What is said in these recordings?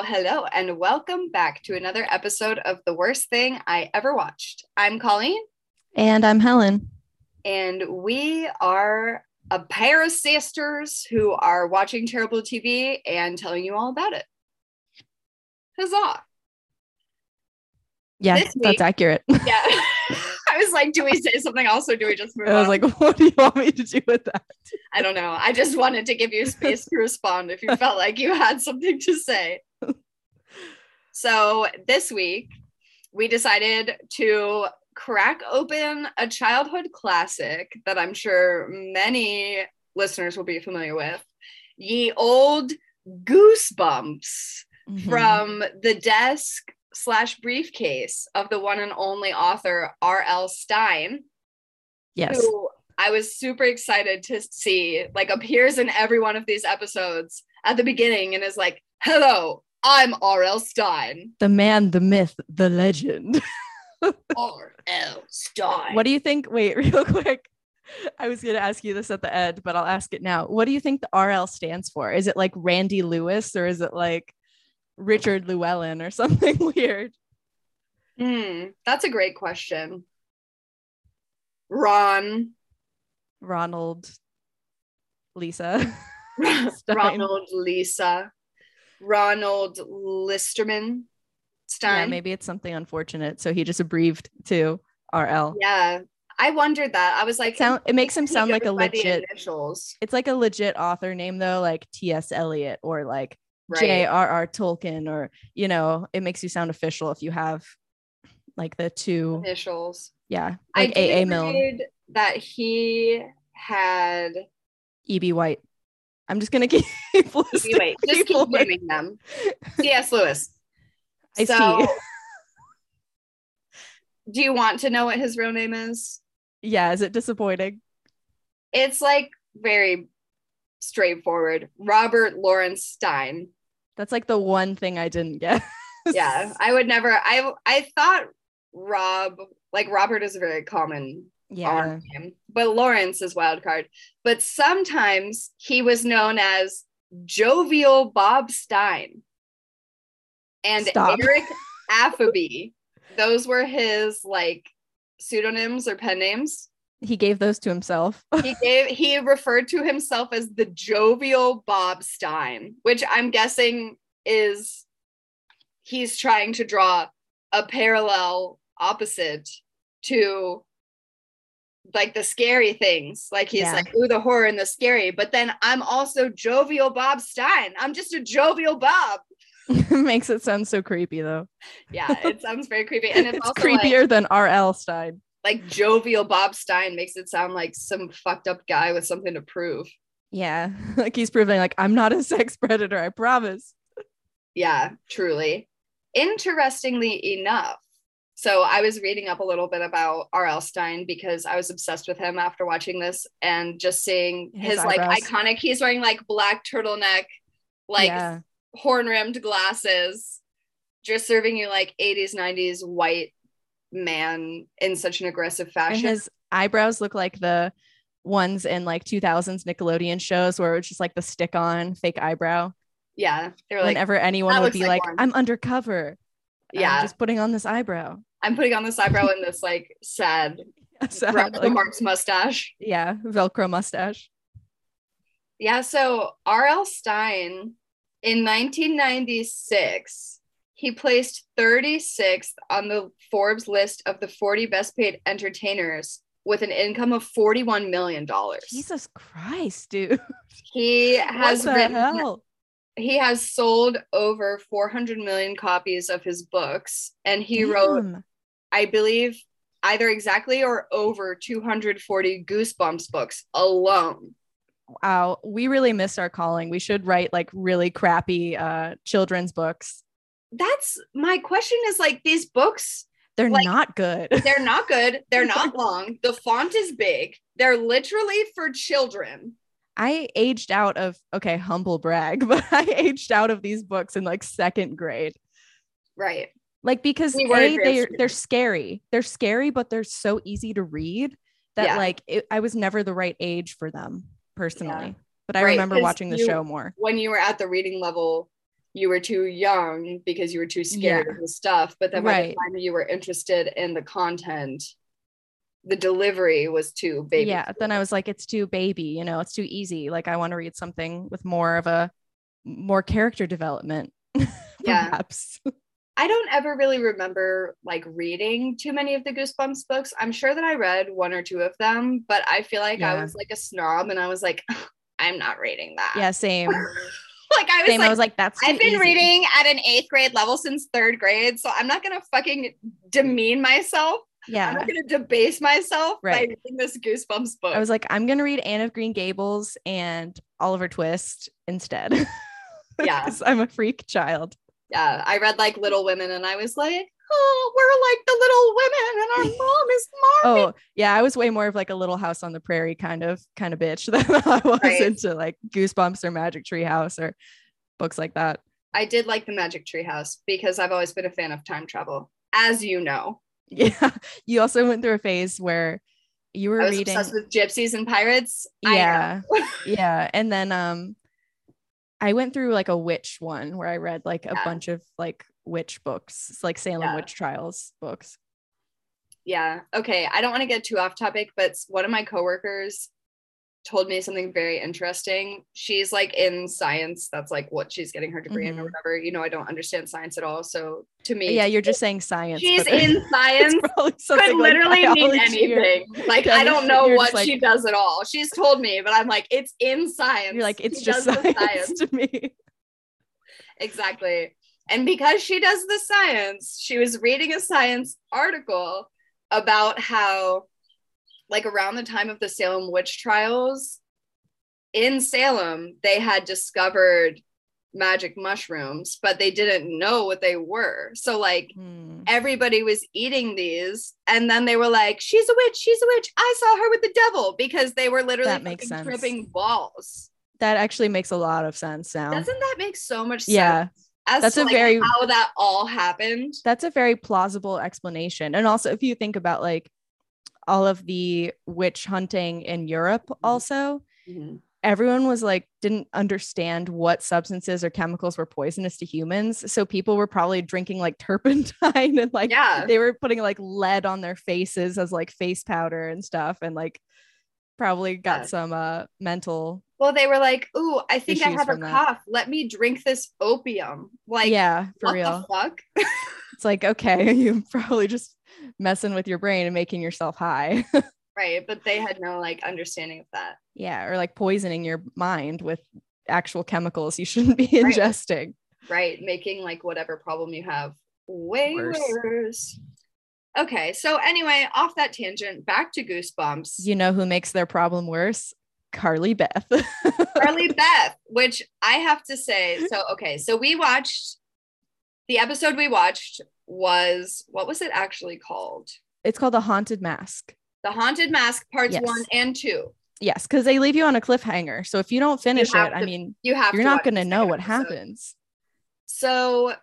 Hello, hello, and welcome back to another episode of The Worst Thing I Ever Watched. I'm Colleen, And I'm Helen. and we are a pair of sisters who are watching terrible TV and telling you all about it. Huzzah! Yeah, This that's week- accurate. Yeah. I was like, do we say something else or do we just move I was on? like, what do you want me to do with that? I don't know. I just wanted to give you space to respond if you felt like you had something to say. So this week, we decided to crack open a childhood classic that I'm sure many listeners will be familiar with Ye Old Goosebumps Mhm. from the desk slash briefcase of the one and only author R.L. Stine yes. who I was super excited to see, like, appears in every one of these episodes at the beginning and is like, Hello, I'm R.L. Stine. The man, the myth, the legend. R.L. Stine. what do you think? Wait, real quick. I was going to ask you this at the end, but I'll ask it now. What do you think the RL stands for? Is it like Randy Lewis or is it like Richard Llewellyn or something weird? Hmm, that's a great question. Ron, Ronald, Lisa. Ronald, Lisa, Ronald Listerman, Stine. Yeah, maybe it's something unfortunate. So he just abbreviated to RL. Yeah, I wondered that. I was like, Sound, it makes him sound like a goes by the legit initials, it's like a legit author name though, like T.S. Eliot or like right? J.R.R. Tolkien, or you know, it makes you sound official if you have like the two, Initials. yeah, I like A.A. did Milne, that he had. E.B. White. I'm just gonna keep listing Wait, just people keep naming them. C.S. Lewis. Ice-T. So, do you want to know what his real name is? Yeah, is it disappointing? It's like very straightforward. Robert Lawrence Stine. That's like the one thing I didn't get. Yeah, I would never. I I thought Rob like Robert is a very common yeah. R name, but Lawrence is wild card. But sometimes he was known as Jovial Bob Stine and Stop. Eric Affabee. Those were his like pseudonyms or pen names. He gave those to himself. He gave he referred to himself as the Jovial Bob Stine, which I'm guessing is he's trying to draw a parallel opposite to like the scary things. Like he's Yeah. like, ooh, the horror and the scary. But then I'm also jovial Bob Stine. I'm just a jovial Bob. Makes it sound so creepy though. Yeah, it sounds very creepy. And it's, It's, also like, creepier than R.L. Stine. like jovial Bob Stine makes it sound like some fucked up guy with something to prove. Yeah, like he's proving like I'm not a sex predator. I promise. Yeah, truly. Interestingly enough, so I was reading up a little bit about R.L. Stine because I was obsessed with him after watching this and just seeing His his, like iconic. He's wearing like black turtleneck, like yeah, horn rimmed glasses, just serving you like 80s, 90s white man in such an aggressive and fashion. his eyebrows look like the ones in like 2000s Nickelodeon shows where it's just like the stick-on fake eyebrow. yeah, they were like, Whenever anyone would be like like, "I'm undercover." I'm yeah, just putting on this eyebrow. I'm putting on this eyebrow and this like sad Groucho like, Marx mustache. yeah, Velcro mustache. Yeah, so R.L. Stine in 1996, he placed 36th on the Forbes list of the 40 best paid entertainers with an income of 41 million dollars. Jesus Christ, dude! He has what the written hell? He has sold over 400 million copies of his books and he wrote I believe either exactly or over 240 Goosebumps books alone. Wow, we really missed our calling. We should write like really crappy uh children's books. That's my question is like these books They're Like- not good. They're not good. They're not long. The font is big. They're literally for children. I aged out of okay, humble brag, but I aged out of these books in like second grade. Right. Like because We a they they're scary. They're scary, but they're so easy to read that Yeah. like it, I was never the right age for them personally. But I Right, remember watching the you- show more. When you were at the reading level, you were too young because you were too scared Yeah. of the stuff. But then by Right. the time you were interested in the content, the delivery was too baby. yeah then i was like it's too baby you know it's too easy like i want to read something with more of a more character development Yeah. I don't ever really remember like reading too many of the Goosebumps books. I'm sure that I read one or two of them, but I feel like I was like a snob and I was like, I'm not reading that. yeah same like I was same like, i was like that's I've been easy. reading at an eighth grade level since third grade, so I'm not gonna fucking demean myself. I'm not gonna debase myself by reading this Goosebumps book. i was like i'm gonna read anne of green gables and oliver twist instead Yeah. i'm a freak child yeah, I read like Little Women, and I was like, oh, we're like the Little Women, and our mom is Marmee. oh yeah i was way more of like a little house on the prairie kind of kind of bitch than i was Right. into like goosebumps or magic tree house or books like that I did like the Magic Tree House because I've always been a fan of time travel, as you know. yeah you also went through a phase where you were reading obsessed with gypsies and pirates. Yeah yeah and then um i went through like a witch one where i read like a Yeah. bunch of like witch books It's like salem Yeah. witch trials books Yeah. Okay. I don't want to get too off topic, but one of my coworkers told me something very interesting. She's like in science. That's like what she's getting her degree in or Mhm. whatever. You know, I don't understand science at all. So to me, yeah you're just saying science she's in science. Could something like literally mean biology or- anything. Like I don't know what like- she does at all. She's told me, but I'm like, it's in science. you're like it's She just the science, to me Exactly. And because she does the science, she was reading a science article about how, like, around the time of the Salem witch trials in Salem, they had discovered magic mushrooms, but they didn't know what they were. So, like, Hmm. everybody was eating these, and then they were like, She's a witch, she's a witch. I saw her with the devil because they were literally That makes sense. tripping balls. that actually makes a lot of sense now Doesn't that make so much sense? yeah as That's to a like, very- how that all happened. that's a very plausible explanation and also if you think about like all of the witch hunting in europe Mm-hmm. also everyone was like didn't understand what substances or chemicals were poisonous to humans so people were probably drinking like turpentine and like yeah, they were putting like lead on their faces as like face powder and stuff and like probably got Yeah. some uh mental well, they were like, "Ooh, I think I have a that. cough. Let me drink this opium." Like, yeah for what real the fuck? it's like okay you're probably just messing with your brain and making yourself high right, but they had no like understanding of that. yeah or like poisoning your mind with actual chemicals you shouldn't be Right. ingesting Right, making like whatever problem you have way Worse. worse. Okay, so anyway, off that tangent, back to Goosebumps. you know who makes their problem worse carly beth Carly Beth, which I have to say, so okay, so we watched the episode we watched was what was it actually called? it's called the haunted mask The Haunted Mask parts Yes. one and two. yes because they leave you on a cliffhanger so if you don't finish have it i mean You have you're to not going to know what episode. happens So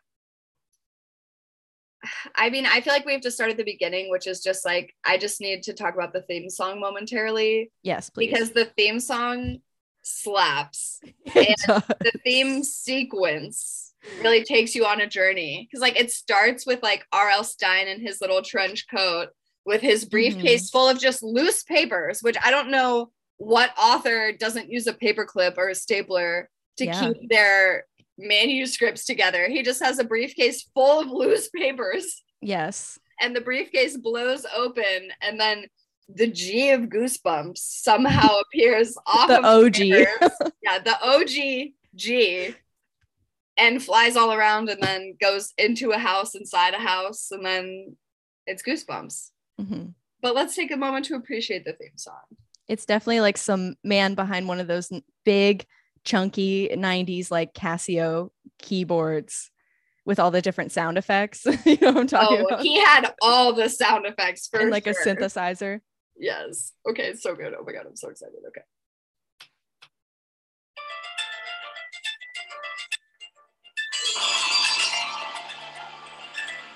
I mean, I feel like we have to start at the beginning, which is just like I just need to talk about the theme song momentarily yes please because the theme song slaps. The theme sequence really takes you on a journey because like it starts with like R.L. Stine in his little trench coat with his briefcase mm-hmm. full of just loose papers, which I don't know what author doesn't use a paperclip or a stapler to Yeah. keep their manuscripts together. He just has a briefcase full of loose papers yes and the briefcase blows open and then the G of Goosebumps somehow appears off The of OG. yeah, the OG G and flies all around and then goes into a house inside a house and then it's Goosebumps. Mhm. But let's take a moment to appreciate the theme song. it's definitely like some man behind one of those big chunky 90s like casio keyboards with all the different sound effects you know what i'm talking Oh, about he had all the sound effects for and like sure. a synthesizer Yes. Okay, it's so good. Oh my god, I'm so excited. Okay.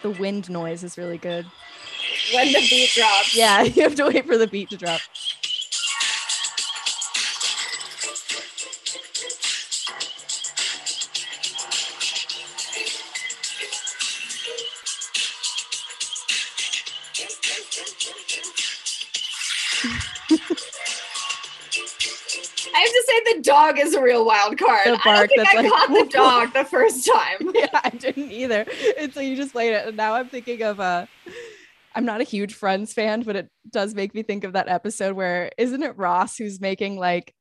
The wind noise is really good When the beat drops. yeah you have to wait for the beat to drop dog is a real wild card. The I don't think that's I like, caught the dog the first time. yeah, I didn't either. And so you just played it. And now I'm thinking of uh I'm not a huge Friends fan, but it does make me think of that episode where isn't it Ross who's making like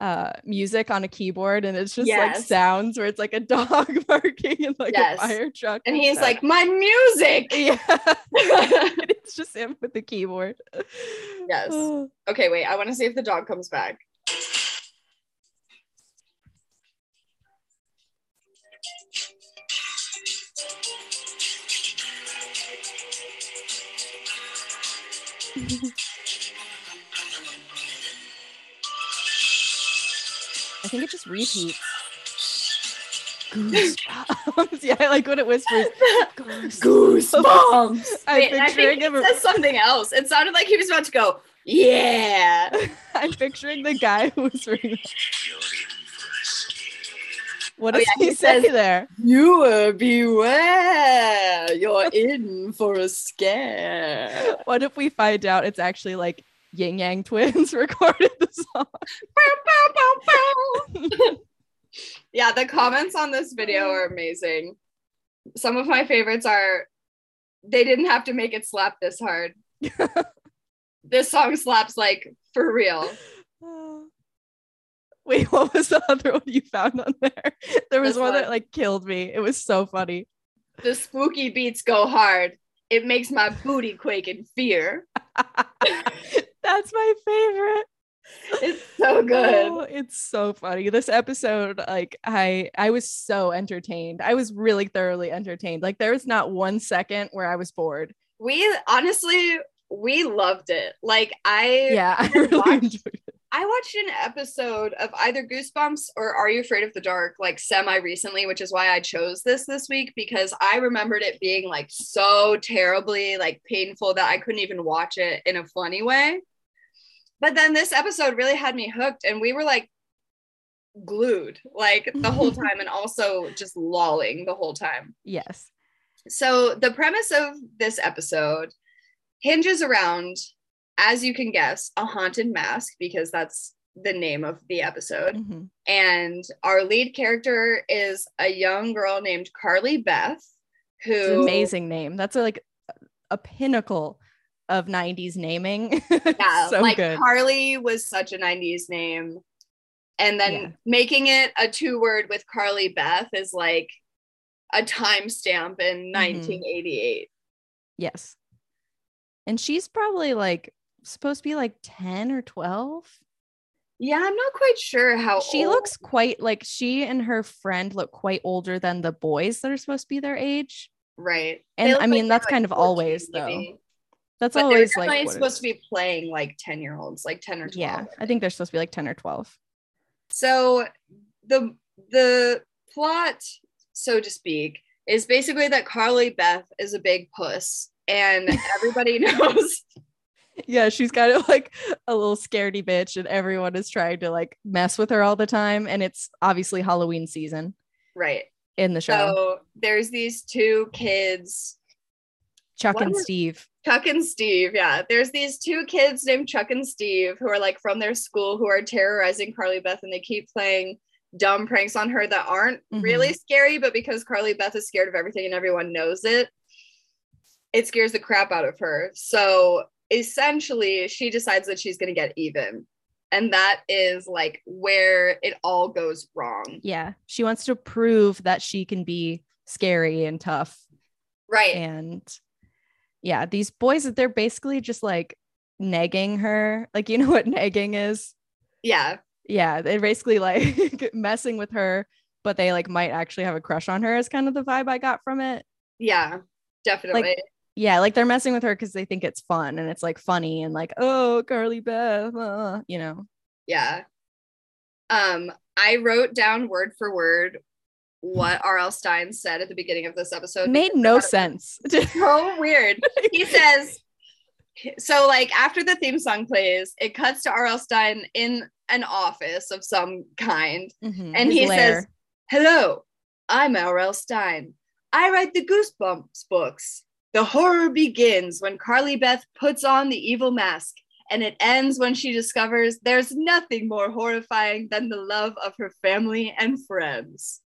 uh music on a keyboard and it's just like sounds where it's like a dog barking and like Yes. a fire truck. And he's stuff. like, my music. Yeah. It's just him with the keyboard. Yes. Okay, wait. I want to see if the dog comes back. I think it just repeats. Goosebumps. yeah, I like when it whispers. Goosebumps. I'm Wait, and I picturing think he him. says something else. It sounded like he was about to go, yeah. I'm picturing the guy whispering. What Oh, does yeah, he, he say there? You beware. You're in for a scare. What if we find out it's actually like Ying Yang twins recorded the song? Bow, bow, bow. yeah, the comments on this video are amazing. Some of my favorites are they didn't have to make it slap this hard. this song slaps like for real. Wait, what was the other one you found on there? There was This one that like killed me. It was so funny. The spooky beats go hard. It makes my booty quake in fear. That's my favorite. It's so good. Oh, it's so funny. This episode, like I I was so entertained. I was really thoroughly entertained. Like there was not one second where I was bored. We honestly we loved it. Like I Yeah, I really watched- enjoyed it. I watched an episode of either Goosebumps or Are You Afraid of the Dark like semi recently, which is why I chose this this week because I remembered it being like so terribly like painful that I couldn't even watch it in a funny way. But then this episode really had me hooked and we were like glued like the whole time and also just lolling the whole time. Yes. So the premise of this episode hinges around, as you can guess, a haunted mask because that's the name of the episode. Mhm. And our lead character is a young girl named Carly Beth, who an amazing name. That's a, like a pinnacle of 90s naming. yeah, so like good. Carly was such a 90s name. And then Yeah. making it a two word with Carly Beth is like a timestamp in Mm-hmm. 1988. yes. And she's probably like supposed to be like 10 or 12. Yeah, I'm not quite sure how she old- looks quite like she and her friend look quite older than the boys that are supposed to be their age. right. And I mean, they're that's kind of 14 always, though. That's But they're always like supposed to be playing like 10 year olds, like 10 or 12. yeah. I think they're supposed to be like 10 or 12. So the the plot, so to speak, is basically that Carly Beth is a big puss, and everybody knows. Yeah, she's kind of like a little scaredy bitch, and everyone is trying to like mess with her all the time. And it's obviously Halloween season Right. in the show. So there's these two kids, Chuck what and Steve. Chuck and Steve. Yeah. There's these two kids named Chuck and Steve who are like from their school who are terrorizing Carly Beth and they keep playing dumb pranks on her that aren't Mhm. really scary, but because Carly Beth is scared of everything and everyone knows it, it scares the crap out of her. So essentially, she decides that she's going to get even. And that is like where it all goes wrong. Yeah, she wants to prove that she can be scary and tough. Right. And yeah, these boys, they're basically just like negging her. Like, you know what negging is? yeah. Yeah, they're basically like messing with her, but they like might actually have a crush on her, is kind of the vibe I got from it. Yeah. Definitely. Yeah, like they're messing with her because they think it's fun and it's like funny and like, oh, Carly Beth, uh, you know. Yeah. Um, I wrote down word for word what R.L. Stine said at the beginning of this episode. Made no sense. So weird. He says, so like after the theme song plays, it cuts to R.L. Stine in an office of some kind. Mhm, And his he lair. says, Hello, I'm R.L. Stine. I write the Goosebumps books. The horror begins when Carly Beth puts on the evil mask and it ends when she discovers there's nothing more horrifying than the love of her family and friends.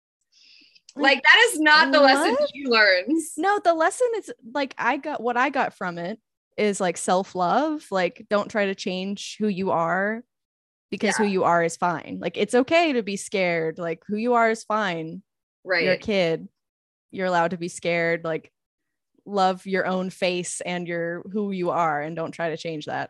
Like that is not the lesson she learns. No, the lesson is like I got what I got from it is like self-love, like don't try to change who you are because who you are is fine. Like it's okay to be scared. Like who you are is fine. Right. You're a kid. You're allowed to be scared. Like love your own face and your who you are and don't try to change that.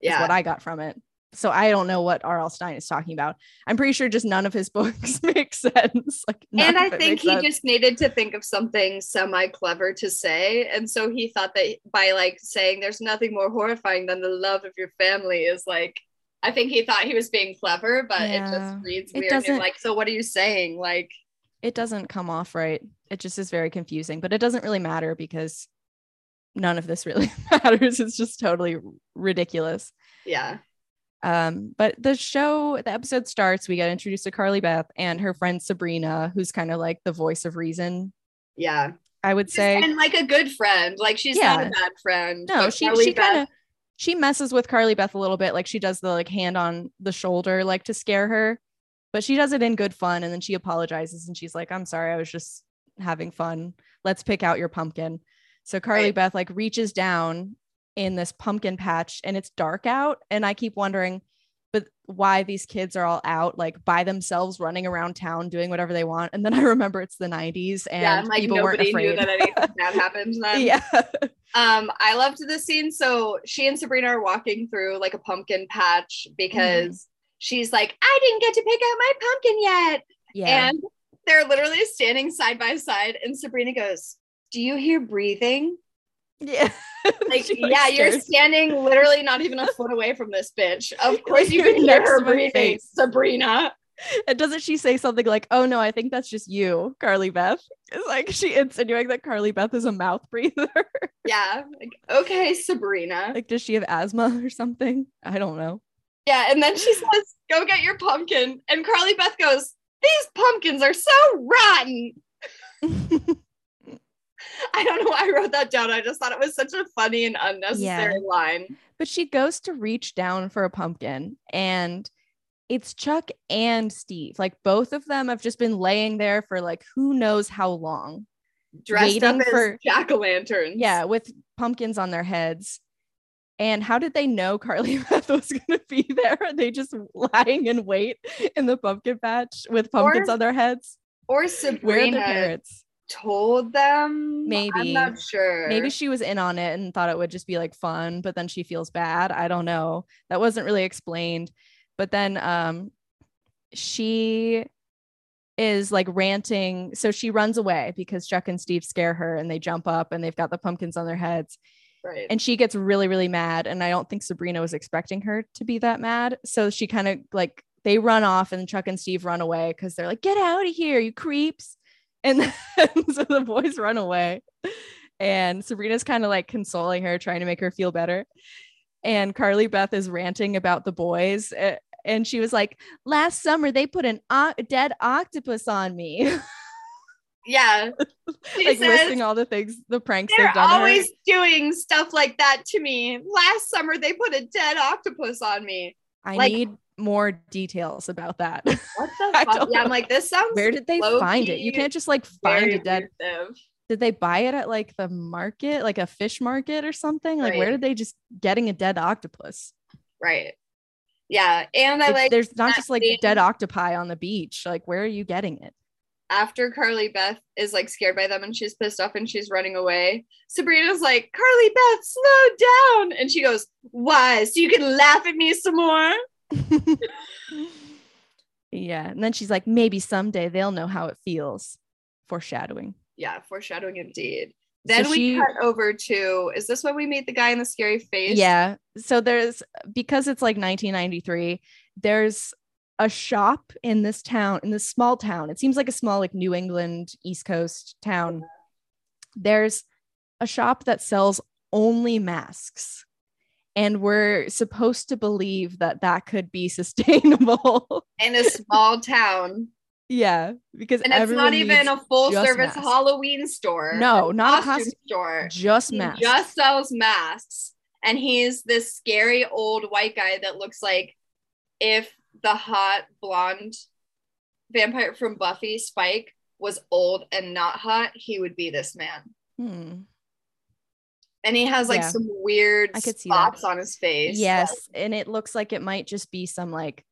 Is yeah. what I got from it. So I don't know what R.L. Stine is talking about. I'm pretty sure just none of his books make sense. Like and I think he sense. just needed to think of something semi clever to say. And so he thought that by like saying there's nothing more horrifying than the love of your family is like, I think he thought he was being clever, but it just reads weird. You're doesn't- like, so what are you saying? Like, it doesn't come off right. It just is very confusing, but it doesn't really matter because none of this really matters. It's just totally ridiculous. yeah. Um, but the show, the episode starts, we get introduced to Carly Beth and her friend Sabrina, who's kind of like the voice of reason, Yeah. I would say. and like a good friend. Like she's not a bad friend. No, she Carly she kind of she messes with Carly Beth a little bit, like she does the like hand on the shoulder, like to scare her, but she does it in good fun, and then she apologizes and she's like, "I'm sorry, I was just having fun. Let's pick out your pumpkin." So Carly Right. Beth like reaches down in this pumpkin patch, and it's dark out, and I keep wondering, but why these kids are all out like by themselves, running around town doing whatever they want, and then I remember it's the '90s and yeah, like people weren't afraid. that anything bad happened then. yeah. Um, I loved this scene. So she and Sabrina are walking through like a pumpkin patch because Mm-hmm. She's like, I didn't get to pick out my pumpkin yet. Yeah. And they're literally standing side by side. And Sabrina goes, Do you hear breathing? yeah. Like, yeah, you're standing literally not even a foot away from this bitch. Of course, you can hear her breathing, face. Sabrina. And doesn't she say something like, "Oh no, I think that's just you, Carly Beth"? It's like she insinuating that Carly Beth is a mouth breather. Yeah. Like, okay, Sabrina. like, does she have asthma or something? I don't know. Yeah. And then she says, Go get your pumpkin. And Carly Beth goes, These pumpkins are so rotten. I don't know why I wrote that down. I just thought it was such a funny and unnecessary line. but she goes to reach down for a pumpkin, and it's Chuck and Steve. Like both of them have just been laying there for like who knows how long. Dressed Waiting up as for- jack o' lanterns. Yeah, with pumpkins on their heads. And how did they know Carly Beth was going to be there? Are they just lying in wait in the pumpkin patch with pumpkins Or on their heads? Or Sabrina their parents? told them. Maybe. I'm not sure. Maybe she was in on it and thought it would just be like fun, but then she feels bad. I don't know. That wasn't really explained. But then um she is like ranting. So she runs away because Chuck and Steve scare her and they jump up and they've got the pumpkins on their heads. Right. and she gets really really mad and i don't think sabrina was expecting her to be that mad. So she kind of like they run off and chuck and steve run away because they're like get out of here you creeps. And then, so the boys run away and sabrina's kind of like consoling her trying to make her feel better. And carly beth is ranting about the boys eh, and she was like last summer they put an o- dead octopus on me yeah. She like says, listing all the things the pranks They're they've done to her. always doing stuff like that to me. Last summer, they put a dead octopus on me. i like- need more details about that What the fuck? Yeah, I'm like, this sounds Where did they find it? You can't just like find a dead. abusive. Did they buy it at like the market, like a fish market or something? Like where did they just getting a dead octopus? Right. Yeah. And I like there's not just like scene. dead octopi on the beach. Like where are you getting it? After Carly Beth is like scared by them and she's pissed off and she's running away, Sabrina's like, Carly Beth, slow down. And she goes, Why? So you can laugh at me some more? yeah, and then she's like, maybe someday they'll know how it feels. Foreshadowing. Yeah, foreshadowing indeed. Then So we she- cut over to is this when we meet the guy in the scary face? Yeah. So there's because it's like 1993, there's a shop in this town, in this small town. It seems like a small, like New England, East Coast town. There's a shop that sells only masks. And we're supposed to believe that that could be sustainable. In a small town. yeah. Because And it's not even a full service masks. Halloween store. No, not a costume costume. store. just He masks. just sells masks. and he's this scary old white guy that looks like if the hot blonde vampire from Buffy, Spike, was old and not hot, he would be this man. Hmm. And he has like Yeah. some weird I could spots on his face. Yes, and it looks like it might just be some like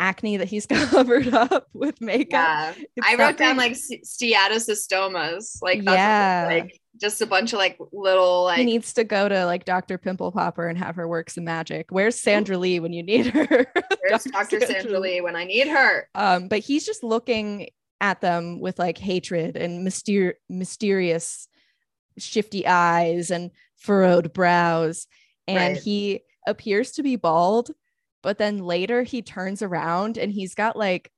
acne that he's covered up with makeup. Yeah. I wrote down like st- steatocystomas. Like, that's Yeah. like just a bunch of like little, he needs to go to like Dr. Pimple Popper and have her work some magic. Where's Sandra Lee when you need her? where's Dr. Sandra Lee when I need her? Um, but he's just looking at them with like hatred and myster- mysterious, shifty eyes and furrowed brows. And Right. he appears to be bald, but then later he turns around and he's got like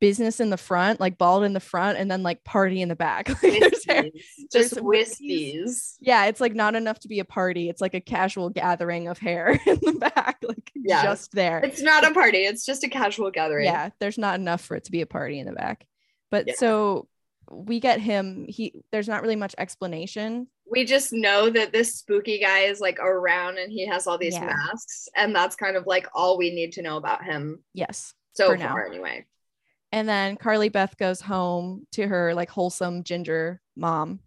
business in the front, like bald in the front, and then like party in the back. Like, there's hair- there's Just wispies. yeah, it's like not enough to be a party. It's like a casual gathering of hair in the back, like Yeah. just there. It's not a party, it's just a casual gathering. Yeah, there's not enough for it to be a party in the back. But Yeah. so we get him. He there's not really much explanation. We just know that this spooky guy is like around and he has all these Yeah. masks. And that's kind of like all we need to know about him Yes. so For far, now. anyway. And then Carly Beth goes home to her like wholesome ginger mom,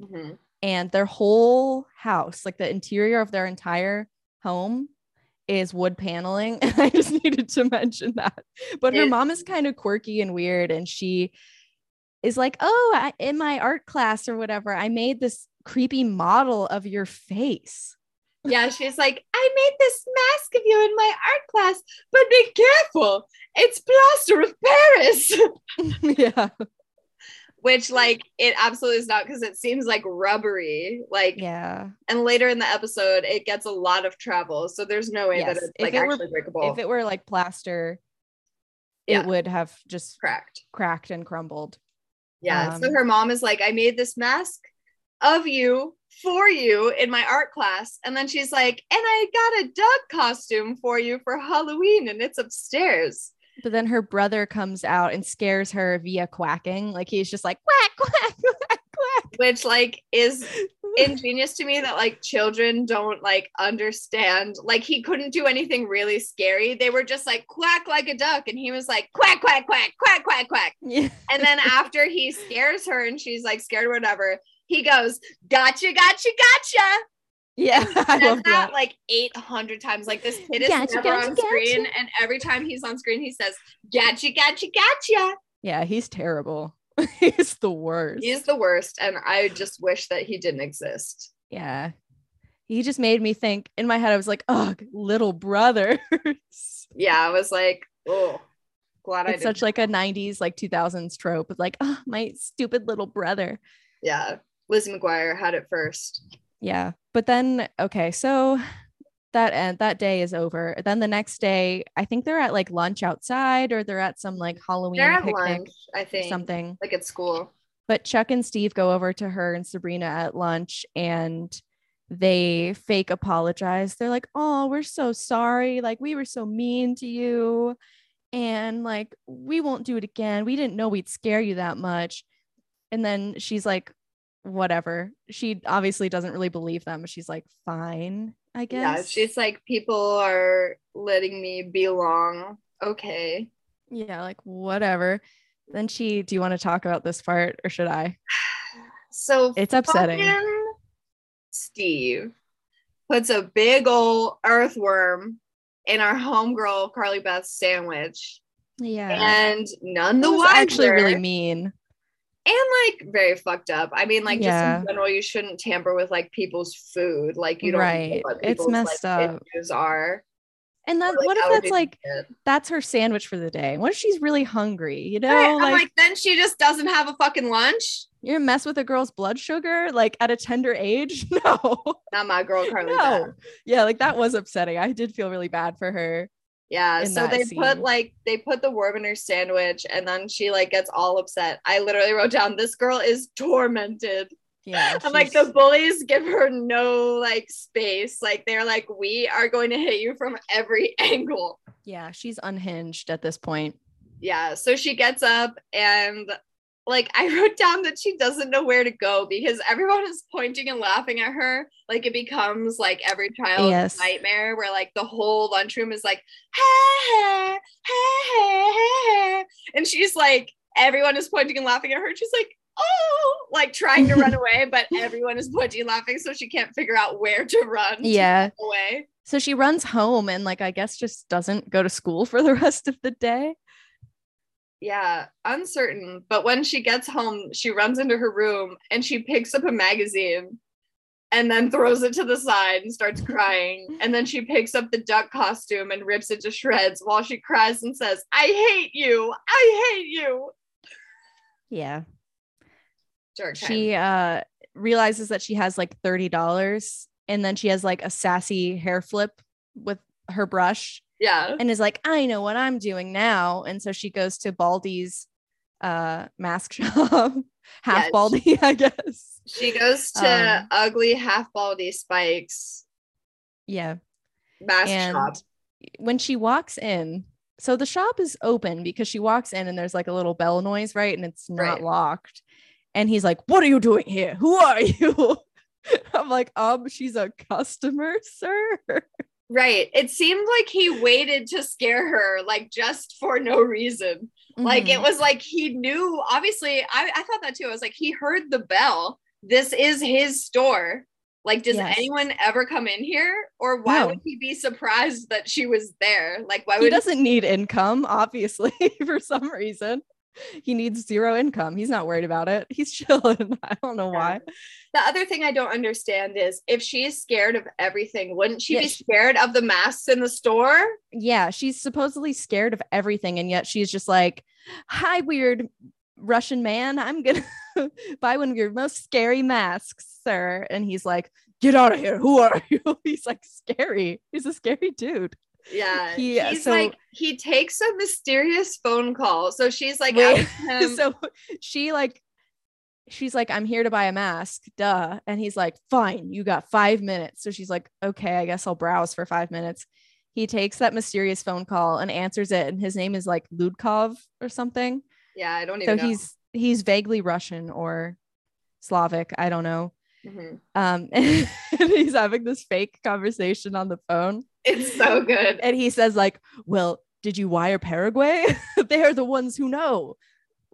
Mhm. and their whole house, like the interior of their entire home, is wood paneling. And I just needed to mention that. But her It- mom is kind of quirky and weird, and she is like, "Oh, I, in my art class or whatever, I made this creepy model of your face." Yeah, she's like, I made this mask of you in my art class, but be careful. It's plaster of Paris. yeah, Which, like, it absolutely is not because it seems like rubbery. Like, yeah. and later in the episode, it gets a lot of travel. So there's no way that Yes, it's if like it were- actually breakable. If it were like plaster, Yeah. it would have just cracked, cracked and crumbled. Yeah. so Um, her mom is like, I made this mask of you for you in my art class. And then she's like, and I got a dog costume for you for Halloween and it's upstairs. But then her brother comes out and scares her via quacking. Like he's just like quack, quack, quack, quack. Which like is ingenious to me that like children don't like understand. Like he couldn't do anything really scary. They were just like quack like a duck. And he was like quack, quack, quack, quack, quack, quack. yeah. And then after he scares her and she's like scared or whatever, he goes, gotcha, gotcha, gotcha. Yeah. I love that like 800 times. Like this kid is Gotcha, never gotcha, on screen. And every time he's on screen, he says, gotcha, gotcha, gotcha. Yeah, he's terrible. he's the worst. He's the worst. And I just wish that he didn't exist. yeah. He just made me think in my head, I was like, oh, little brother. Yeah, I was like, oh, glad I it's did. such like a 90s, like 2000s trope of like, oh, my stupid little brother. yeah, Lizzie McGuire had it first. Yeah. But then, okay, so that end that day is over. Then the next day, I think they're at like lunch outside or they're at some like Halloween They're at picnic lunch, I think, something. like at school. But Chuck and Steve go over to her and Sabrina at lunch and they fake apologize. They're like, "Oh, we're so sorry. Like we were so mean to you." And like, we won't do it again. We didn't know we'd scare you that much. And then she's like, whatever. She obviously doesn't really believe them. She's like, fine, I guess. Yeah, she's like, people are letting me belong. Okay. yeah, like whatever. Then she, do you want to talk about this part or should I? So It's upsetting. Steve puts a big old earthworm in our homegirl Carly Beth's sandwich, Yeah. and none the wiser. actually really mean. And like very fucked up. I mean, like Yeah. just in general, you shouldn't tamper with like people's food. Like you don't know Right. It's messed like, up. issues are. And that or, like, what if that's like that's her sandwich for the day? What if she's really hungry? You know, Right, I'm like, like, then she just doesn't have a fucking lunch. you're gonna mess with a girl's blood sugar like at a tender age? No. Not my girl Carly. no. Yeah, like that was upsetting. I did feel really bad for her. Yeah, so they scene. put like they put the worm in her sandwich, and then she like gets all upset. I literally wrote down, "This girl is tormented." Yeah. I'm like, the bullies give her no like space. Like they're like, "We are going to hit you from every angle." yeah, she's unhinged at this point. Yeah, so she gets up and like I wrote down that she doesn't know where to go because everyone is pointing and laughing at her. Like it becomes like every child's Yes. nightmare where like the whole lunchroom is like, ha ha ha ha ha. And she's like, everyone is pointing and laughing at her. She's like, oh, like trying to run away, but everyone is pointing and laughing, so she can't figure out where to run. to Yeah. run away. So she runs home and like I guess just doesn't go to school for the rest of the day. Yeah, uncertain. But when she gets home, she runs into her room and she picks up a magazine and then throws it to the side and starts crying. And then she picks up the duck costume and rips it to shreds while she cries and says, I hate you. I hate you. Yeah. Jerk. She uh realizes that she has like $30 and then she has like a sassy hair flip with her brush yeah. and is like, I know what I'm doing now. And so she goes to Baldy's uh mask shop, half. Baldy, I guess. She goes to Um, ugly half baldy spikes Yeah. mask and shop. when she walks in, so the shop is open because she walks in and there's like a little bell noise, right? And it's not Right. locked. And he's like, What are you doing here? Who are you? I'm like, um, she's a customer, sir. Right. It seemed like he waited to scare her, like just for no reason. Like it Mhm. was like he knew, obviously, I, I thought that too. I was like, he heard the bell. This is his store. Like, does Yes. anyone ever come in here? Or why No. would he be surprised that she was there? Like, why he would doesn't need income, obviously, for some reason. He needs zero income. He's not worried about it. He's chilling. I don't know why. the other thing I don't understand is if she's scared of everything, wouldn't she Yeah, be she- scared of the masks in the store? Yeah, she's supposedly scared of everything, and yet she's just like, "Hi, weird Russian man. I'm gonna buy one of your most scary masks, sir." And he's like, "Get out of here. Who are you?" He's like scary. He's a scary dude. Yeah. He- uh, he's so- like, he takes a mysterious phone call. So she's like, Wait, so she like she's like i'm here to buy a mask duh and he's like fine you got five minutes so she's like okay i guess i'll browse for five minutes he takes that mysterious phone call and answers it and his name is like ludkov or something yeah, I don't so know. he's he's vaguely russian or slavic i don't know Mhm. um and he's having this fake conversation on the phone It's so good. and he says like well did you wire paraguay they're the ones who know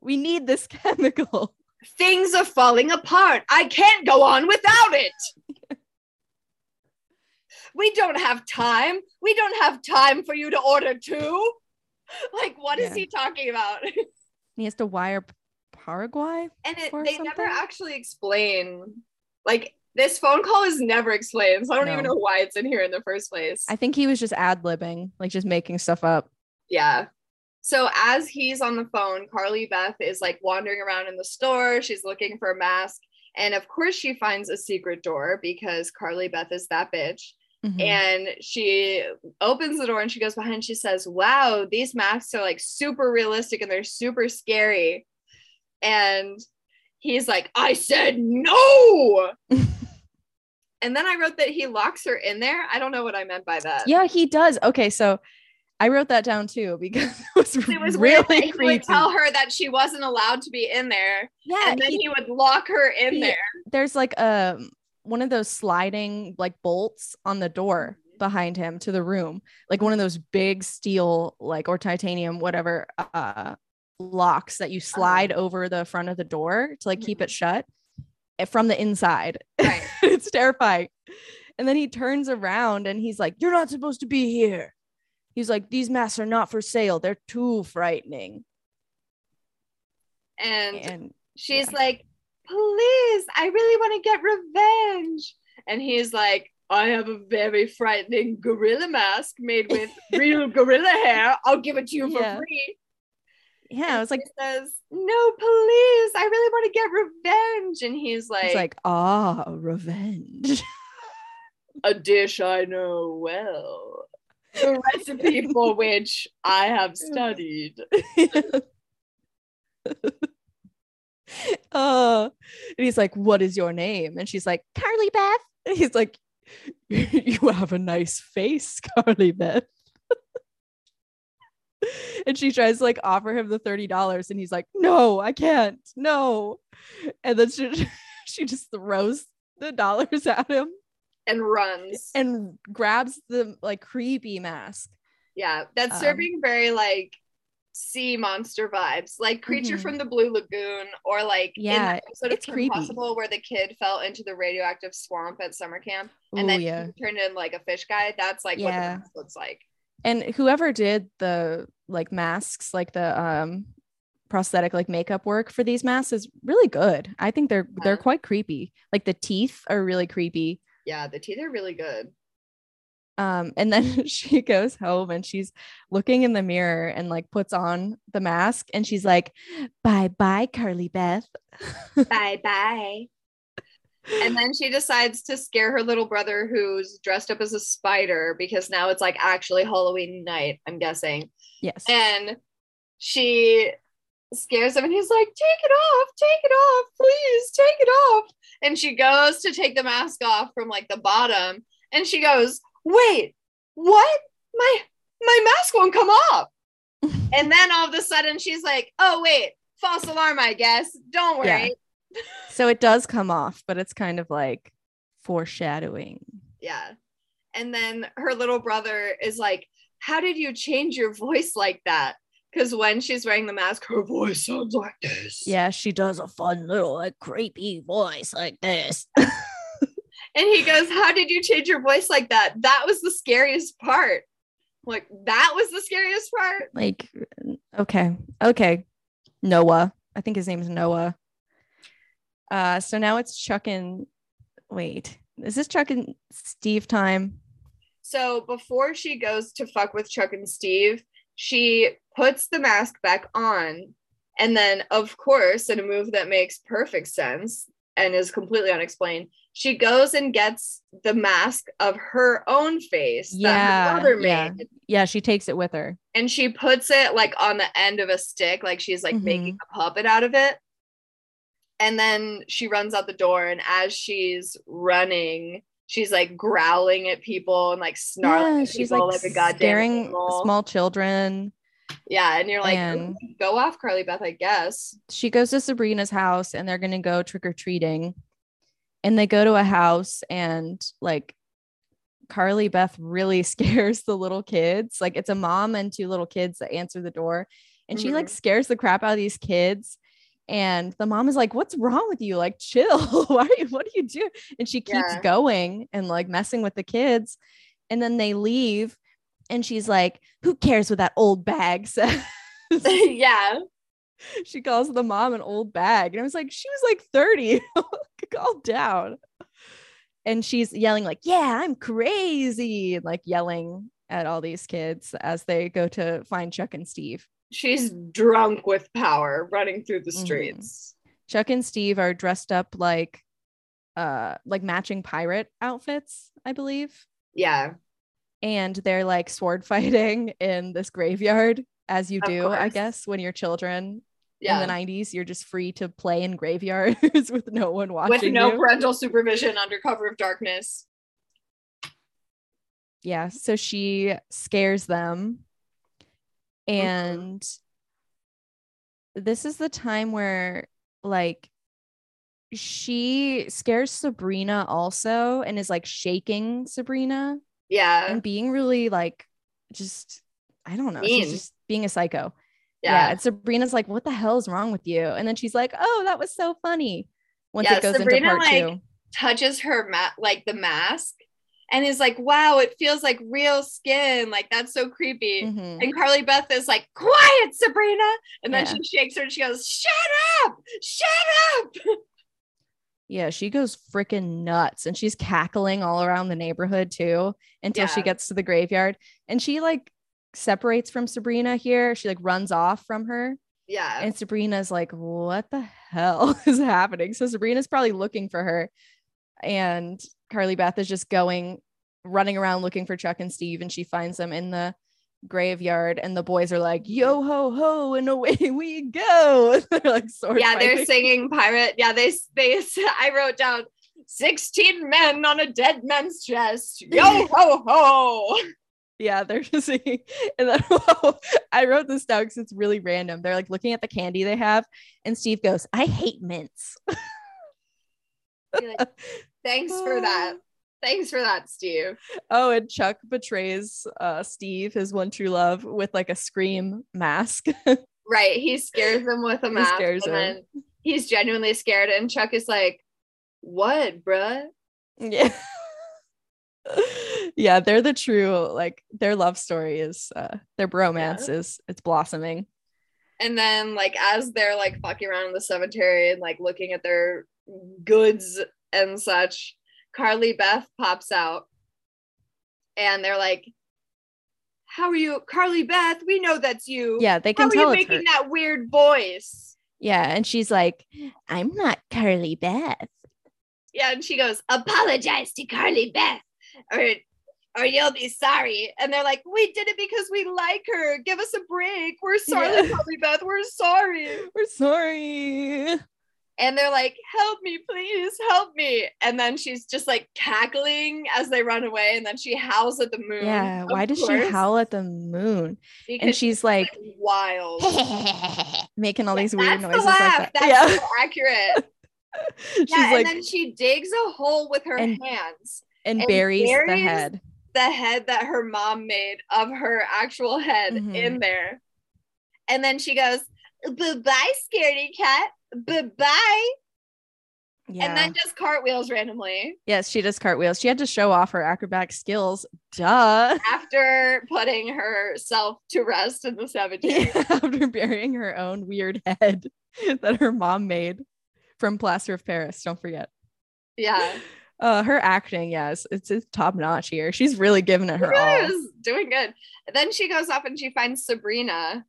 we need this chemical Things are falling apart. I can't go on without it. we don't have time. We don't have time for you to order two. Like, what is Yeah. he talking about? he has to wire Paraguay. and it, they never actually explain. Like, this phone call is never explained. So I don't even know why it's in here in the first place. I think he was just ad libbing, like just making stuff up. Yeah. So as he's on the phone, Carly Beth is like wandering around in the store. She's looking for a mask. And of course, she finds a secret door because Carly Beth is that bitch. Mhm. And she opens the door and she goes behind. She says, Wow, these masks are like super realistic and they're super scary. And he's like, I said no. and then I wrote that he locks her in there. I don't know what I meant by that. yeah, he does. Okay, so I wrote that down too because it was, It was weird. really He would creepy. tell her that she wasn't allowed to be in there. yeah, and then he- he, would lock her in he- there. there's like um one of those sliding like bolts on the door Mhm. behind him to the room, like one of those big steel like or titanium whatever uh locks that you slide over the front of the door to like keep it shut eh, from the inside. Right. it's terrifying. And then he turns around and he's like, You're not supposed to be here. He's like, These masks are not for sale. They're too frightening. And And she's yeah. like, please, I really want to get revenge. And he's like, I have a very frightening gorilla mask made with real gorilla hair. I'll give it to you for Yeah. free. Yeah, I was like, says, No, please, I really want to get revenge. And he's like, It's like, ah, revenge. a dish I know well. The recipe for which I have studied. oh, and he's like, What is your name? And she's like, Carly Beth. And he's like, You have a nice face, Carly Beth. and she tries to like offer him the $30 and he's like, no, I can't. No. And then she, she just throws the dollars at him and runs and grabs the like creepy mask. Yeah, that's Um, serving very like sea monster vibes, like Creature Mhm. from the Blue Lagoon, or like Yeah, episode of it's Kim creepy. Possible where the kid fell into the radioactive swamp at summer camp and then yeah. turned in like a fish guy. That's like what Yeah. the mask looks like. And whoever did the like masks, like the um prosthetic like makeup work for these masks is really good. I think they're they're quite creepy. Like the teeth are really creepy. Yeah, the teeth are really good. Um, and then she goes home and she's looking in the mirror and like puts on the mask and she's like, bye bye, Carly Beth. bye bye. And then she decides to scare her little brother who's dressed up as a spider because now it's like actually Halloween night, I'm guessing. yes. And she scares him and he's like, Take it off, take it off, please, take it off. And she goes to take the mask off from like the bottom and she goes, Wait, what? My my mask won't come off. and then all of a sudden she's like, Oh, wait, false alarm, I guess. Don't worry. Yeah. So it does come off, but it's kind of like foreshadowing. Yeah. And then her little brother is like, How did you change your voice like that? Because when she's wearing the mask, her voice sounds like this. Yeah, she does a fun little like creepy voice like this. And he goes, How did you change your voice like that? That was the scariest part. Like, that was the scariest part. like okay okay noah i think his name is noah uh so now it's chuck and wait is this chuck and steve time So before she goes to fuck with Chuck and Steve, she puts the mask back on. And then, of course, in a move that makes perfect sense and is completely unexplained, she goes and gets the mask of her own face that Yeah, her mother yeah. made. yeah she takes it with her And she puts it like on the end of a stick, like she's like Mhm. making a puppet out of it. And then she runs out the door. And as she's running, she's like growling at people and like snarling yeah at she's people like, like, a goddamn scaring animal. small children Yeah, and you're like, And- "Oh, go off, Carly Beth, I guess. she goes to sabrina's house and they're gonna go trick-or-treating and they go to a house and like carly beth really scares the little kids like it's a mom and two little kids that answer the door and she like Mhm. scares the crap out of these kids and the mom is like what's wrong with you like chill why are you what do you do and she keeps Yeah. going and like messing with the kids and then they leave and she's like who cares what that old bag says yeah. she calls the mom an old bag. And I was like, she was like 30. Calm down. And she's yelling, like, yeah, I'm crazy. And like yelling at all these kids as they go to find Chuck and Steve. She's drunk with power running through the Mhm. streets. Chuck and Steve are dressed up like uh like matching pirate outfits, I believe. Yeah. And they're like sword fighting in this graveyard, as you Of do, I guess, when you're children. Yeah. In the 90s, you're just free to play in graveyards with no one watching. with no you. parental supervision under cover of darkness. yeah so she scares them Mm-hmm. and this is the time where like she scares sabrina also and is like shaking sabrina Yeah. and being really like just i don't know Mean. she's just being a psycho Yeah. yeah and sabrina's like what the hell is wrong with you and then she's like oh that was so funny once Yeah, it goes Sabrina, into part like, two Touches her mat like the mask and is like, wow, it feels like real skin. Like that's so creepy. Mhm. And Carly Beth is like, quiet, Sabrina. And then Yeah. she shakes her and she goes, shut up, shut up. Yeah, she goes freaking nuts and she's cackling all around the neighborhood too until she gets to the graveyard. And she like separates from Sabrina here. She like runs off from her. Yeah. And Sabrina's like, what the hell is happening? So Sabrina's probably looking for her. And Carly Beth is just going, running around looking for Chuck and Steve. And she finds them in the graveyard. And the boys are like, yo ho ho, and away we go. they're like, sword yeah, they're fighting. singing pirate. Yeah, they they I wrote down 16 men on a dead man's chest. Yo ho ho. Yeah, they're just singing. And then I wrote this down because it's really random. They're like looking at the candy they have, and Steve goes, I hate mints. like, Thanks for that. Thanks for that, Steve. Oh, and Chuck betrays uh, Steve, his one true love, with like a scream mask. right. He scares him with a mask. and him. then he's genuinely scared. And Chuck is like, What, bruh? Yeah. yeah, they're the true, like their love story is uh their bromance yeah. is it's blossoming. And then like as they're like fucking around in the cemetery and like looking at their goods and such, Carly Beth pops out and they're like, How are you, Carly Beth? We know that's you. Yeah, they can How tell are you making her. that weird voice? Yeah, and she's like, I'm not Carly Beth. Yeah, and she goes, Apologize to Carly Beth, or or you'll be sorry. And they're like, We did it because we like her. Give us a break. We're sorry, yeah. Carly Beth. We're sorry. We're sorry and they're like, "Help me, please, help me!" And then she's just like cackling as they run away, and then she howls at the moon. Yeah, why does she howl at the moon? Because and she's like, like, wild, making all yeah, these weird noises like that. That's yeah. so accurate. she's yeah, like, and then she digs a hole with her and, hands and, and buries, buries, the head, the head that her mom made of her actual head mm-hmm. in there. And then she goes, "Bye, bye, scaredy cat." Bye bye. Yeah. And then just cartwheels randomly. Yes, she does cartwheels. She had to show off her acrobatic skills. Duh. After putting herself to rest in the cemetery. Yeah, after burying her own weird head that her mom made from plaster of Paris. Don't forget. Yeah. Uh, her acting, yes, it's, it's top notch here. She's really giving it her she all. Doing good. then she goes off and she finds Sabrina,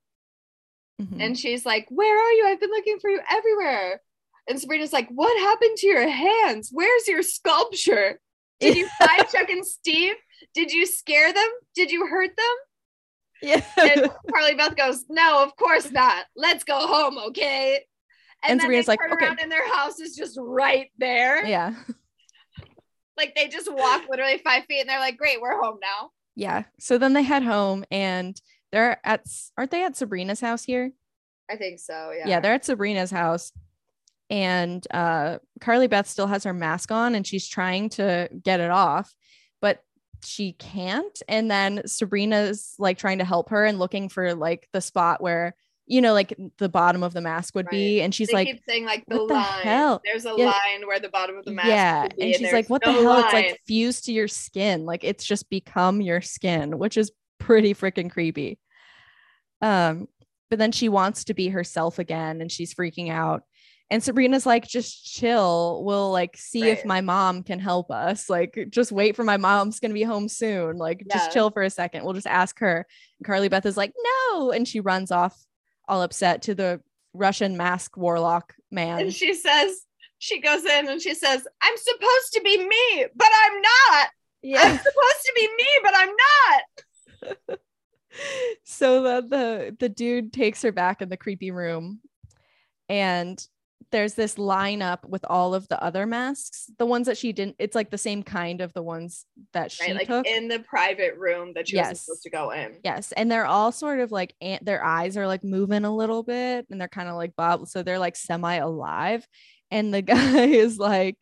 Mm-hmm. And she's like, Where are you? I've been looking for you everywhere. And Sabrina's like, What happened to your hands? Where's your sculpture? Did you find Chuck and Steve? Did you scare them? Did you hurt them? Yeah. And Carly Beth goes, No, of course not. Let's go home, okay? And, and then Sabrina's they turn like, okay. around and their house is just right there. Yeah. Like they just walk literally five feet and they're like, Great, we're home now. Yeah. So then they head home and they're at aren't they at Sabrina's house here? I think so. Yeah. Yeah, they're at Sabrina's house. And uh Carly Beth still has her mask on and she's trying to get it off, but she can't. And then Sabrina's like trying to help her and looking for like the spot where you know, like the bottom of the mask would right. be. And she's they like, saying like the line. The hell? There's a yeah. line where the bottom of the mask. Yeah. and she's like, what no the hell? Line. It's like fused to your skin. Like it's just become your skin, which is pretty freaking creepy. Um, but then she wants to be herself again and she's freaking out. And Sabrina's like, just chill. We'll like see right. if my mom can help us. Like, just wait for my mom's gonna be home soon. Like, yeah. just chill for a second. We'll just ask her. And Carly Beth is like, no. And she runs off all upset to the Russian mask warlock man. And she says, she goes in and she says, I'm supposed to be me, but I'm not. Yeah. I'm supposed to be me, but I'm not. so the, the the dude takes her back in the creepy room and there's this lineup with all of the other masks. The ones that she didn't it's like the same kind of the ones that she right, like took. in the private room that she yes. was supposed to go in. Yes and they're all sort of like their eyes are like moving a little bit and they're kind of like bob so they're like semi alive and the guy is like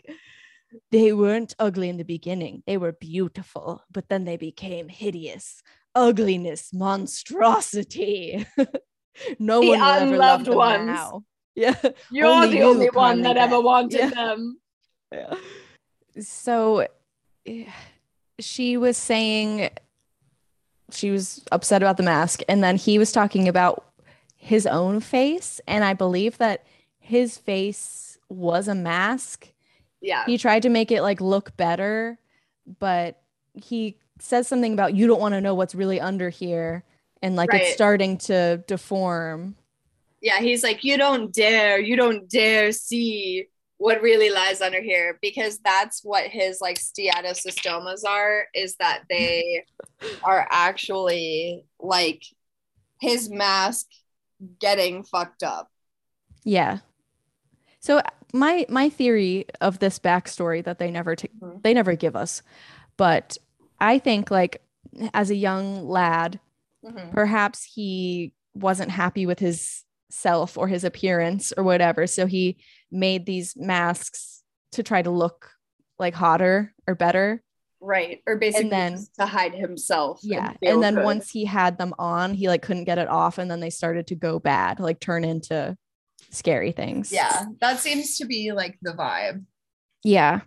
they weren't ugly in the beginning. They were beautiful but then they became hideous ugliness, monstrosity. no the one will ever love them ones. now. Yeah, you're only the only one that ever wanted yeah. them. Yeah. So she was saying she was upset about the mask, and then he was talking about his own face, and I believe that his face was a mask. Yeah, he tried to make it like look better, but he says something about you don't want to know what's really under here and like right. it's starting to deform. Yeah, he's like, you don't dare, you don't dare see what really lies under here because that's what his like steatocystomas are is that they are actually like his mask getting fucked up. Yeah. So my my theory of this backstory that they never t- mm-hmm. they never give us, but I think like as a young lad, Mhm. perhaps he wasn't happy with his self or his appearance or whatever. So he made these masks to try to look like hotter or better. Right. Or basically then- to hide himself. Yeah. feel And then good. once he had them on, he like couldn't get it off. And then they started to go bad, like turn into scary things. Yeah, that seems to be like the vibe. Yeah.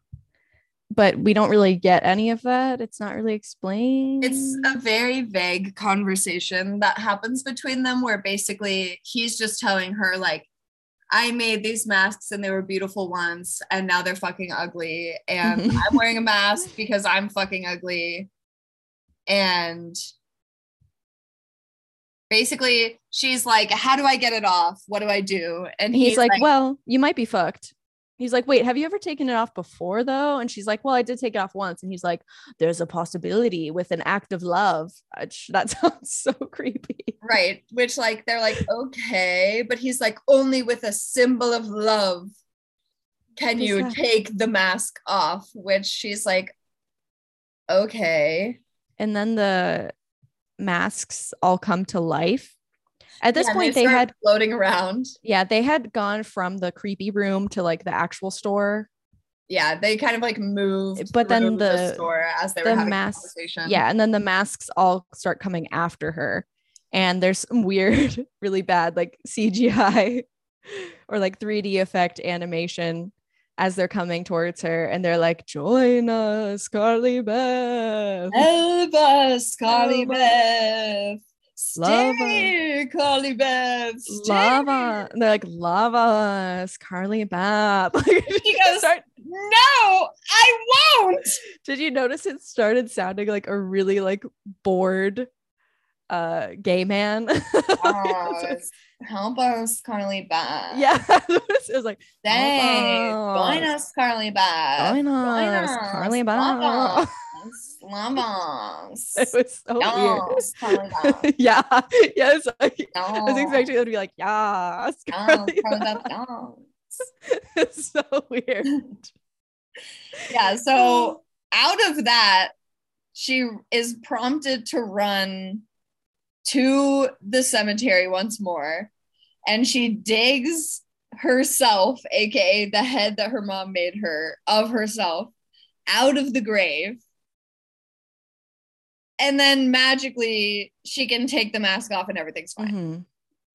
But we don't really get any of that. It's not really explained. It's a very vague conversation that happens between them where basically he's just telling her, like, I made these masks and they were beautiful once, and now they're fucking ugly. And I'm wearing a mask because I'm fucking ugly. And basically, she's like, How do I get it off? What do I do? And he's, like, Well, you might be fucked. He's like, Wait, have you ever taken it off before though? And she's like, Well, I did take it off once. And he's like, There's a possibility with an act of love. Uh, that sounds so creepy. Right. Which, like, they're like, okay. But he's like, only with a symbol of love can you that- take the mask off. Which she's like, okay. And then the masks all come to life. At this Yeah, point, they start had floating around. yeah, they had gone from the creepy room to like the actual store. Yeah. They kind of like moved. But then through the- store as they the were having mask- a conversation. Yeah, and then the masks all start coming after her. And there's some weird, really bad like CGI or like 3D effect animation as they're coming towards her and they're like, join us, Carly Beth. Help us, Carly Beth. Love Stay, Carly. Stay. Lava. And they're like, love us, Carly. Like, He goes, start- No, I won't. did you notice it started sounding like a really like bored uh gay man? Yes. Help us, Carly Beth. yeah. it was like. Help Join us, Carly Beth. join us, us. Carly Love Beth. us. Love us. It was so Yes, weird. yeah. Yes. I, Yes. I was expecting it to be like, yeah. Yes, Carly Carly Beth." Beth, yes. it's so weird. yeah so um, out of that she is prompted to run to the cemetery once more and she digs herself aka the head that her mom made her of herself out of the grave and then magically she can take the mask off and everything's fine Mhm.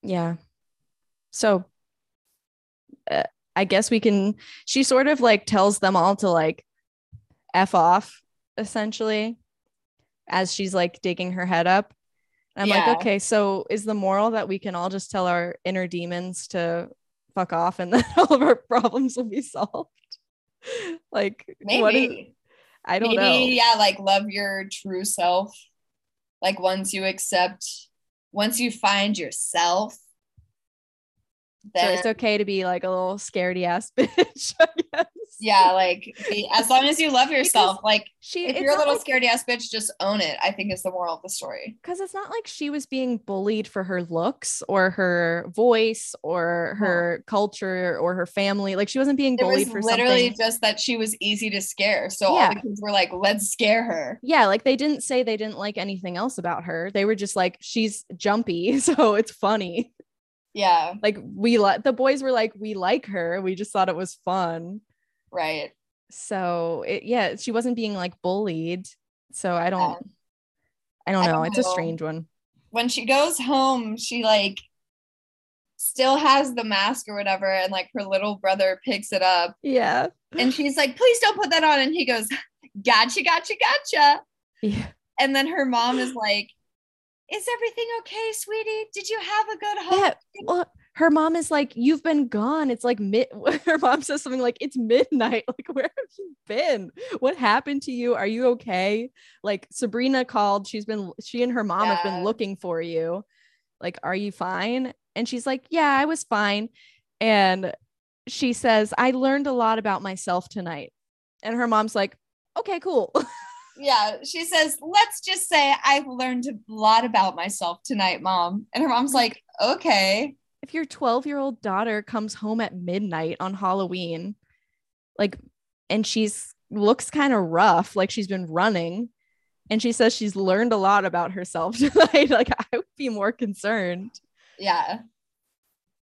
Yeah. So uh, I guess we can, she sort of like tells them all to like F off essentially as she's like digging her head up. And I'm Yeah. like, okay, so is the moral that we can all just tell our inner demons to fuck off and then all of our problems will be solved? like, maybe what is, I don't maybe know. yeah like love your true self like once you accept once you find yourself So then it's okay to be like a little scaredy ass bitch, I guess. Yeah like as long as you love yourself like She if you're a little like- scaredy ass bitch just own it i think is the moral of the story because it's not like she was being bullied for her looks or her voice or her culture or her family. Like she wasn't being it was bullied for literally something. just that she was easy to scare so all Yeah. the kids were like let's scare her Yeah, like they didn't say they didn't like anything else about her. They were just like she's jumpy, so it's funny. yeah Like we like the boys were like we like her. We just thought it was fun. Right So it yeah, she wasn't being like bullied. So I don't Yeah. I don't I know. don't it's a strange one. when she goes home, she like still has the mask or whatever, and like her little brother picks it up Yeah. and she's like, please don't put that on. And he goes, Gotcha, gotcha, gotcha. Yeah. And then her mom is like, Is everything okay, sweetie? Did you have a good home? Yeah. Well, her mom is like, You've been gone. It's like mid. Her mom says something like, It's midnight. Like, where have you been? What happened to you? Are you okay? Like, Sabrina called. She's been, she and her mom have been looking for you. Like, are you fine? And she's like, Yeah, I was fine. And she says, I learned a lot about myself tonight. And her mom's like, Okay, cool. Yeah, she says, Let's just say I've learned a lot about myself tonight, mom. And her mom's like, Okay. If your 12 year old daughter comes home at midnight on Halloween, like, and she's looks kind of rough, like she's been running, and she says she's learned a lot about herself tonight. like I would be more concerned. Yeah.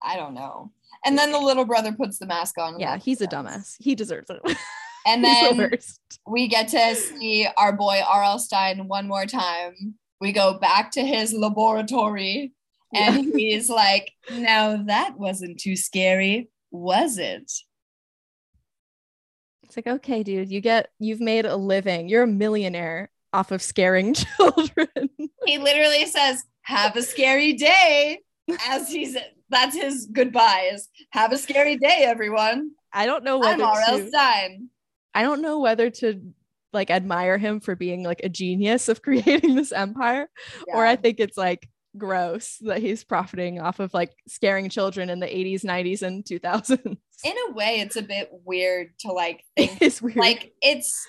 I don't know. And then the little brother puts the mask on. Yeah, he's a dumbass. He deserves it. And he's the then we get to see our boy R.L. Stine one more time. We go back to his laboratory and he's like, Now that wasn't too scary, was it? It's like, okay, dude, you get you've made a living. You're a millionaire off of scaring children. He literally says, Have a scary day. As he's that's his goodbyes. Have a scary day, everyone. I don't know I'm whether R.L. to, Stine. I don't know whether to like admire him for being like a genius of creating this empire or I think it's like gross that he's profiting off of like scaring children in the 80s, 90s, and 2000s. in a way, it's a bit weird to like think it's weird. like it's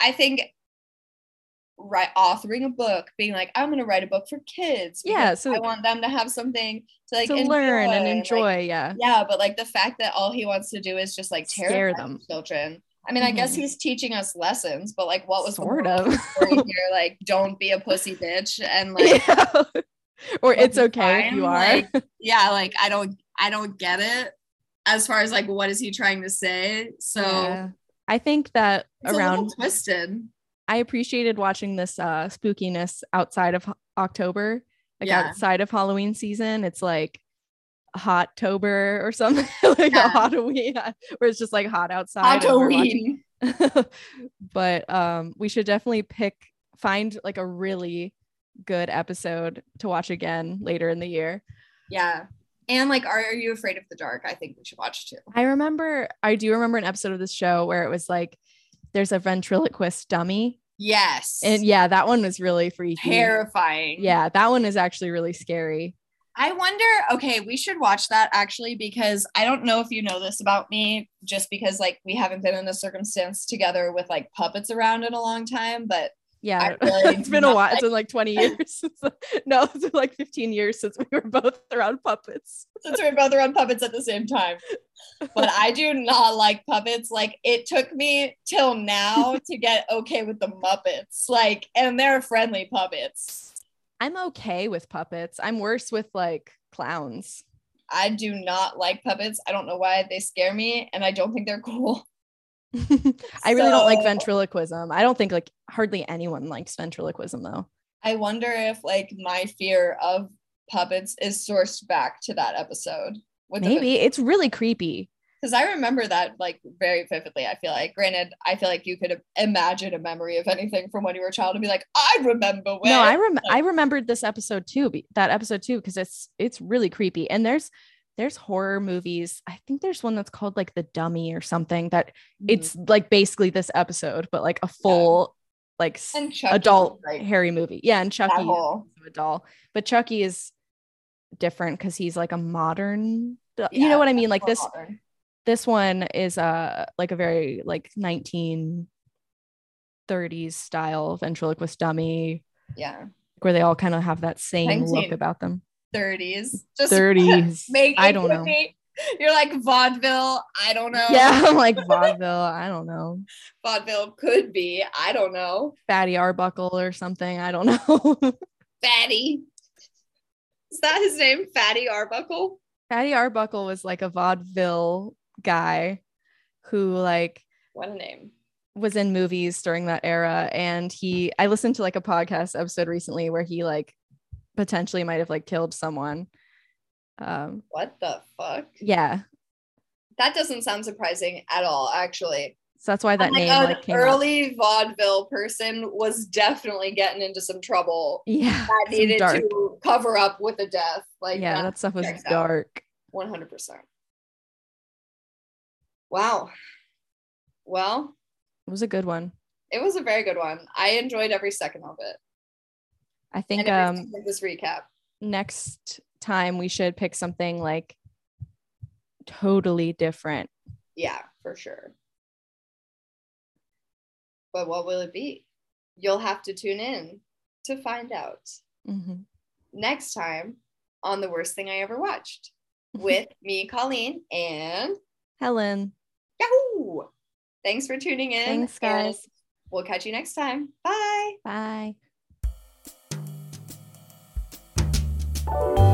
i think right authoring a book being like i'm going to write a book for kids Yeah, so- i want them to have something to like to learn and like- enjoy. yeah. yeah but like the fact that all he wants to do is just like Scare them. children i mean i guess Mhm. he's teaching us lessons but like what was the sort moral of. here like don't be a pussy bitch and like yeah. or it's okay if you are. like, yeah like i don't i don't get it as far as like what is he trying to say so Yeah. I think that around twisted I appreciated watching this uh spookiness outside of October, like Yeah. outside of Halloween season. It's like hot tober or something like Yeah. a Halloween where it's just like hot outside. Halloween. but um we should definitely pick find like a really good episode to watch again later in the year. Yeah. And like, are, are you afraid of the dark? I think we should watch too. I remember I do remember an episode of this show where it was like there's a ventriloquist dummy. Yes. And yeah, that one was really freaky. terrifying. Yeah, that one is actually really scary. I wonder, okay, we should watch that actually because I don't know if you know this about me, just because like we haven't been in a circumstance together with like puppets around in a long time, but Yeah, really it's been a while. like- It's been like 20 years. no, it's been like 15 years since we were both around puppets. since we were both around puppets at the same time. But I do not like puppets. Like it took me till now to get okay with the Muppets. Like, and they're friendly puppets. I'm okay with puppets. I'm worse with like clowns. I do not like puppets. I don't know why they scare me, and I don't think they're cool. I really don't like ventriloquism. I don't think like hardly anyone likes ventriloquism though. I wonder if like my fear of puppets is sourced back to that episode. Maybe it's really creepy. because I remember that like very vividly. I feel like, granted, I feel like you could imagine a memory of anything from when you were a child and be like, I remember when. No, I rem- I remembered this episode too. That episode too because it's it's really creepy. And there's there's horror movies. I think there's one that's called like The Dummy or something that Mhm. it's like basically this episode, but like a full like Chucky, adult like hairy movie. Yeah, and Chucky is whole a doll, but Chucky is different because he's like a modern. doll. you know what I mean? Like this modern. this one is uh like a very like 1930s style ventriloquist dummy yeah, where they all kind of have that same look about them. 30s, just 30s. Make I don't know. You're like vaudeville. I don't know. Yeah, I'm like vaudeville. I don't know. vaudeville could be. I don't know. Fatty Arbuckle or something. I don't know. Fatty. Is that his name? Fatty Arbuckle? Fatty Arbuckle was like a vaudeville guy who like What a name. was in movies during that era and he I listened to like a podcast episode recently where he like potentially might have like killed someone. Um What the fuck? yeah. That doesn't sound surprising at all, actually. So that's why that I'm name an like came up. early vaudeville person was definitely getting into some trouble Yeah. that needed dark. to cover up with a death. Like yeah, that that stuff was dark. 100%. Wow. Well, It was a good one. it was a very good one. I enjoyed every second of it. I think um this recap. next time we should pick something like totally different. Yeah, for sure. But what will it be? You'll have to tune in to find out Mhm. next time on The Worst Thing I Ever Watched with me, Colleen, and Helen, Yahoo! Thanks for tuning in. thanks guys. We'll catch you next time. Bye. Bye. oh